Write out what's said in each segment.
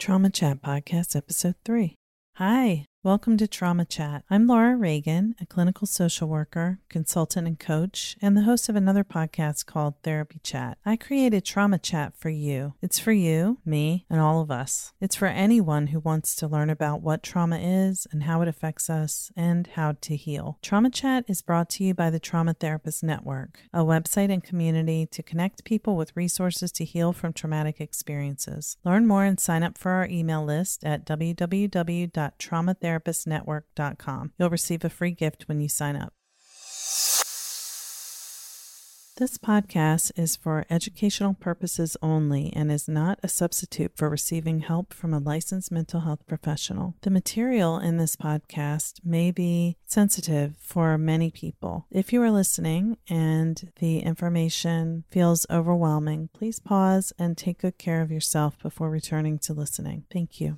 Trauma Chat Podcast, Episode 3. Hi, welcome to Trauma Chat. I'm Laura Reagan, a clinical social worker, consultant, and coach, and the host of another podcast called Therapy Chat. I created Trauma Chat for you. It's for you, me, and all of us. It's for anyone who wants to learn about what trauma is and how it affects us and how to heal. Trauma Chat is brought to you by the Trauma Therapist Network, a website and community to connect people with resources to heal from traumatic experiences. Learn more and sign up for our email list at www.traumatherapistnetwork.com. You'll receive a free gift when you sign up. This podcast is for educational purposes only and is not a substitute for receiving help from a licensed mental health professional. The material in this podcast may be sensitive for many people. If you are listening and the information feels overwhelming, please pause and take good care of yourself before returning to listening. Thank you.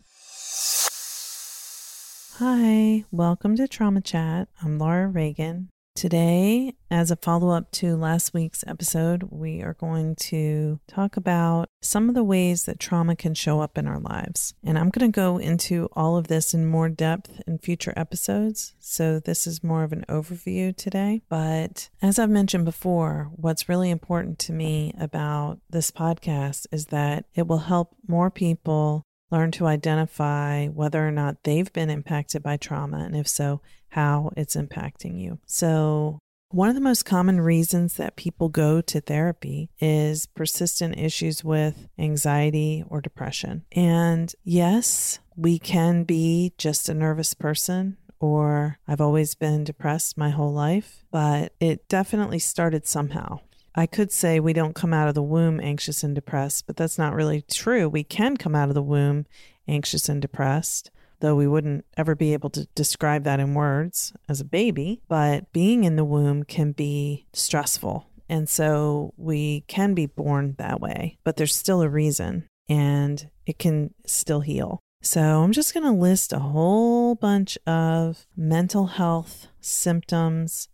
Hi, welcome to Trauma Chat. I'm Laura Reagan. Today, as a follow up to last week's episode, we are going to talk about some of the ways that trauma can show up in our lives. And I'm going to go into all of this in more depth in future episodes. So, this is more of an overview today. But as I've mentioned before, what's really important to me about this podcast is that it will help more people learn to identify whether or not they've been impacted by trauma, and if so, how it's impacting you. So, one of the most common reasons that people go to therapy is persistent issues with anxiety or depression. And yes, we can be just a nervous person or I've always been depressed my whole life, but it definitely started somehow. I could say we don't come out of the womb anxious and depressed, but that's not really true. We can come out of the womb anxious and depressed, though we wouldn't ever be able to describe that in words as a baby. But being in the womb can be stressful. And so we can be born that way, but there's still a reason and it can still heal. So I'm just going to list a whole bunch of mental health symptoms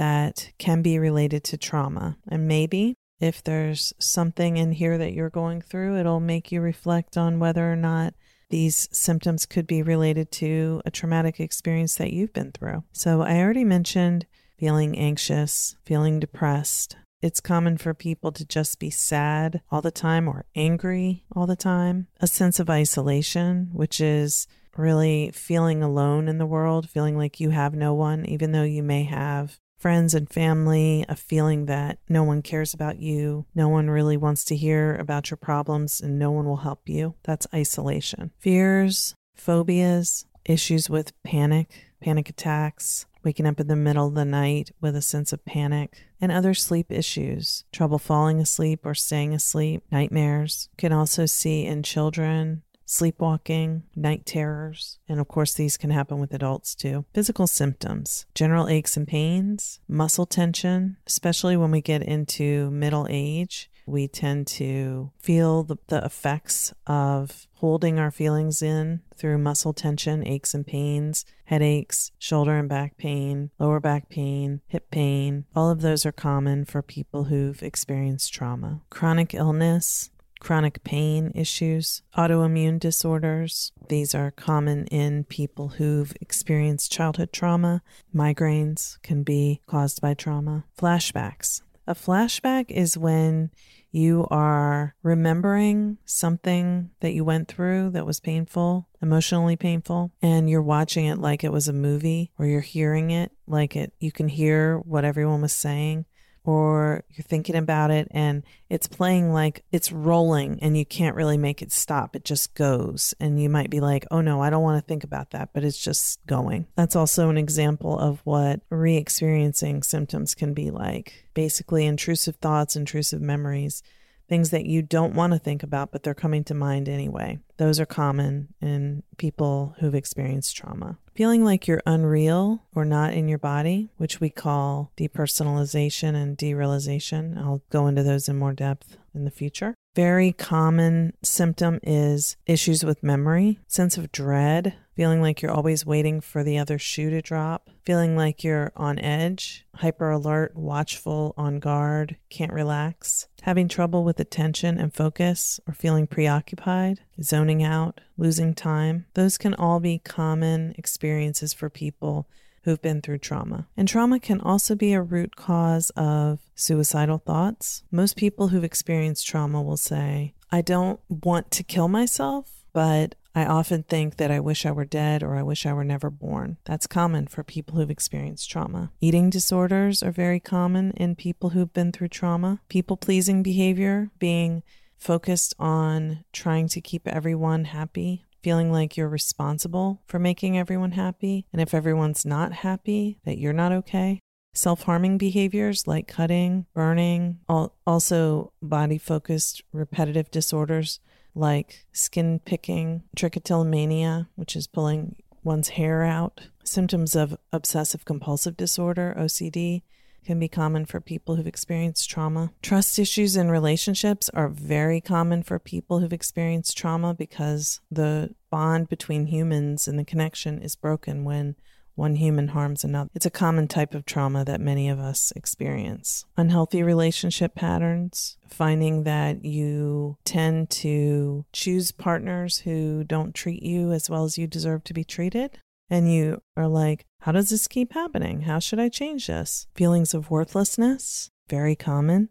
that can be related to trauma. And maybe if there's something in here that you're going through, it'll make you reflect on whether or not these symptoms could be related to a traumatic experience that you've been through. So, I already mentioned feeling anxious, feeling depressed. It's common for people to just be sad all the time or angry all the time. A sense of isolation, which is really feeling alone in the world, feeling like you have no one, even though you may have friends and family, a feeling that no one cares about you, no one really wants to hear about your problems, and no one will help you. That's isolation. Fears, phobias, issues with panic, panic attacks, waking up in the middle of the night with a sense of panic, and other sleep issues, trouble falling asleep or staying asleep, nightmares. Can also see in children sleepwalking, night terrors, and of course, these can happen with adults too. Physical symptoms, general aches and pains, muscle tension, especially when we get into middle age. we tend to feel the, the effects of holding our feelings in through muscle tension, aches and pains, headaches, shoulder and back pain, lower back pain, hip pain. All of those are common for people who've experienced trauma. Chronic illness, chronic pain issues, autoimmune disorders. These are common in people who've experienced childhood trauma. Migraines can be caused by trauma. Flashbacks. A flashback is when you are remembering something that you went through that was painful, emotionally painful, and you're watching it like it was a movie, or you're hearing it like it you can hear what everyone was saying or you're thinking about it and it's playing like it's rolling and you can't really make it stop. It just goes. And you might be like, oh no, I don't want to think about that, but it's just going. That's also an example of what re experiencing symptoms can be like. Basically, intrusive thoughts, intrusive memories things that you don't want to think about, but they're coming to mind anyway. Those are common in people who've experienced trauma. Feeling like you're unreal or not in your body, which we call depersonalization and derealization. I'll go into those in more depth in the future. Very common symptom is issues with memory, sense of dread, feeling like you're always waiting for the other shoe to drop, feeling like you're on edge, hyper alert, watchful, on guard, can't relax, having trouble with attention and focus, or feeling preoccupied, zoning out, losing time. Those can all be common experiences for people who've been through trauma. And trauma can also be a root cause of suicidal thoughts. Most people who've experienced trauma will say, I don't want to kill myself, but I often think that I wish I were dead or I wish I were never born. That's common for people who've experienced trauma. Eating disorders are very common in people who've been through trauma. People pleasing behavior, being focused on trying to keep everyone happy, feeling like you're responsible for making everyone happy. And if everyone's not happy, that you're not okay. Self harming behaviors like cutting, burning, also body focused repetitive disorders like skin picking, trichotillomania, which is pulling one's hair out, symptoms of obsessive compulsive disorder, OCD, can be common for people who've experienced trauma. Trust issues in relationships are very common for people who've experienced trauma because the bond between humans and the connection is broken when one human harms another. It's a common type of trauma that many of us experience. Unhealthy relationship patterns, finding that you tend to choose partners who don't treat you as well as you deserve to be treated. And you are like, how does this keep happening? How should I change this? Feelings of worthlessness, very common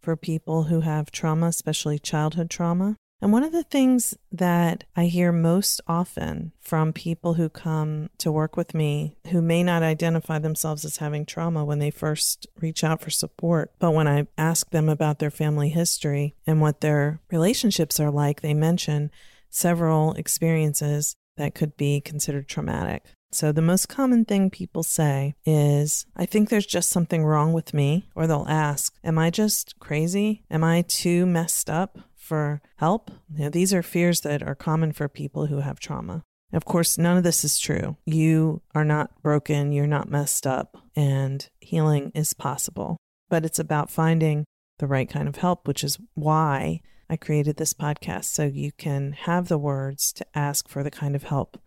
for people who have trauma, especially childhood trauma. And one of the things that I hear most often from people who come to work with me who may not identify themselves as having trauma when they first reach out for support, but when I ask them about their family history and what their relationships are like, they mention several experiences that could be considered traumatic. So, the most common thing people say is, I think there's just something wrong with me. Or they'll ask, Am I just crazy? Am I too messed up for help? You know, these are fears that are common for people who have trauma. Of course, none of this is true. You are not broken, you're not messed up, and healing is possible. But it's about finding the right kind of help, which is why I created this podcast so you can have the words to ask for the kind of help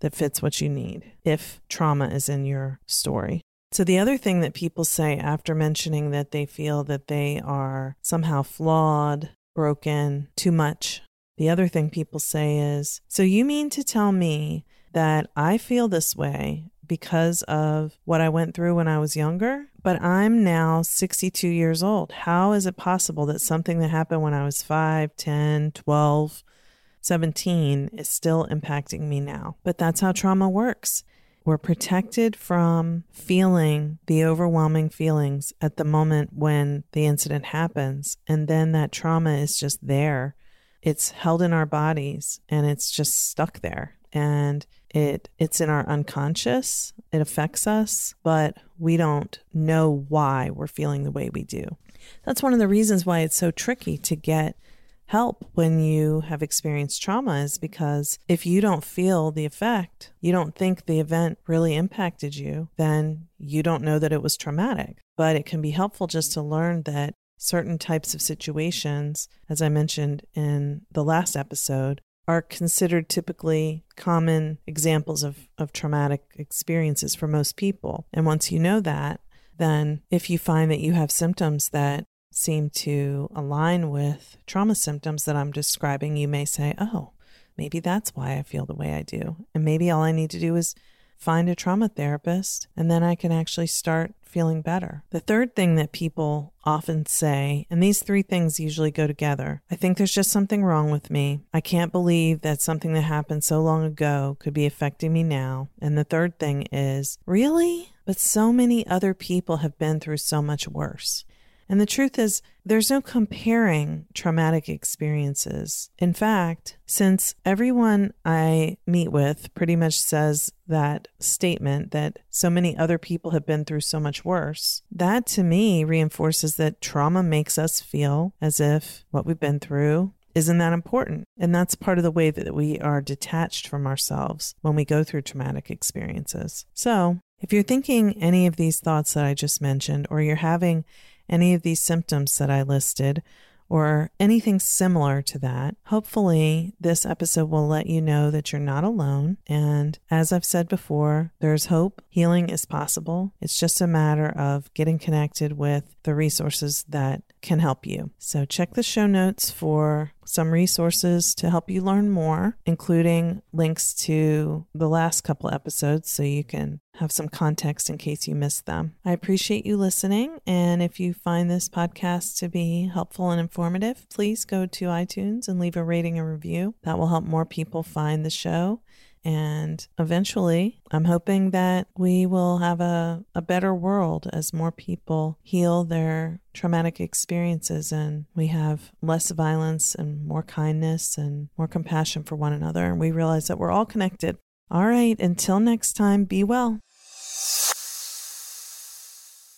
that fits what you need if trauma is in your story. So, the other thing that people say after mentioning that they feel that they are somehow flawed, broken, too much, the other thing people say is, So you mean to tell me that I feel this way because of what I went through when I was younger? But I'm now 62 years old. How is it possible that something that happened when I was 5, 10, 12, 17 is still impacting me now. But that's how trauma works. We're protected from feeling the overwhelming feelings at the moment when the incident happens. And then that trauma is just there. It's held in our bodies and it's just stuck there. And it it's in our unconscious. It affects us, but we don't know why we're feeling the way we do. That's one of the reasons why it's so tricky to get help when you have experienced trauma is because if you don't feel the effect, you don't think the event really impacted you, then you don't know that it was traumatic. But it can be helpful just to learn that certain types of situations, as I mentioned in the last episode, are considered typically common examples of, of traumatic experiences for most people. And once you know that, then if you find that you have symptoms that seem to align with trauma symptoms that I'm describing, you may say, oh, maybe that's why I feel the way I do. And maybe all I need to do is find a trauma therapist, and then I can actually start feeling better. The third thing that people often say, and these three things usually go together I think there's just something wrong with me. I can't believe that something that happened so long ago could be affecting me now. And the third thing is, really? But so many other people have been through so much worse. And the truth is, there's no comparing traumatic experiences. In fact, since everyone I meet with pretty much says that statement that so many other people have been through so much worse, that to me reinforces that trauma makes us feel as if what we've been through isn't that important. And that's part of the way that we are detached from ourselves when we go through traumatic experiences. So, if you're thinking any of these thoughts that I just mentioned, or you're having any of these symptoms that I listed or anything similar to that, hopefully this episode will let you know that you're not alone. And as I've said before, there's hope. Healing is possible. It's just a matter of getting connected with the resources that can help you. So check the show notes for some resources to help you learn more, including links to the last couple episodes so you can have some context in case you missed them. I appreciate you listening. And if you find this podcast to be helpful and informative, please go to iTunes and leave a rating and review. That will help more people find the show. And eventually, I'm hoping that we will have a, a better world as more people heal their traumatic experiences and we have less violence and more kindness and more compassion for one another. And we realize that we're all connected. All right, until next time, be well.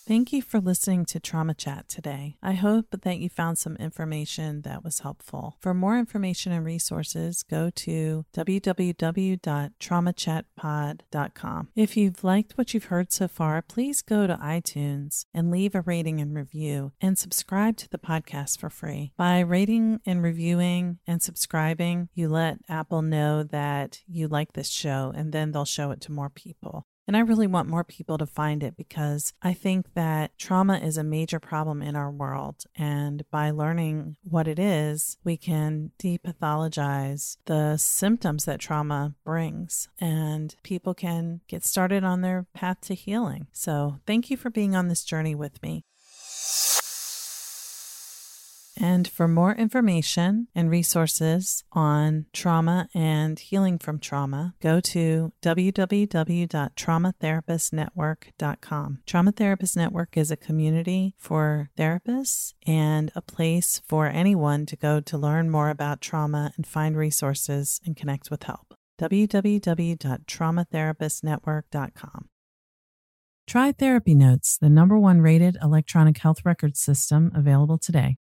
Thank you for listening to Trauma Chat today. I hope that you found some information that was helpful. For more information and resources, go to www.traumachatpod.com. If you've liked what you've heard so far, please go to iTunes and leave a rating and review and subscribe to the podcast for free. By rating and reviewing and subscribing, you let Apple know that you like this show and then they'll show it to more people. And I really want more people to find it because I think that trauma is a major problem in our world. And by learning what it is, we can depathologize the symptoms that trauma brings and people can get started on their path to healing. So thank you for being on this journey with me. And for more information and resources on trauma and healing from trauma, go to www.traumatherapistnetwork.com. Trauma Therapist Network is a community for therapists and a place for anyone to go to learn more about trauma and find resources and connect with help. www.traumatherapistnetwork.com. Try Therapy Notes, the number one rated electronic health record system available today.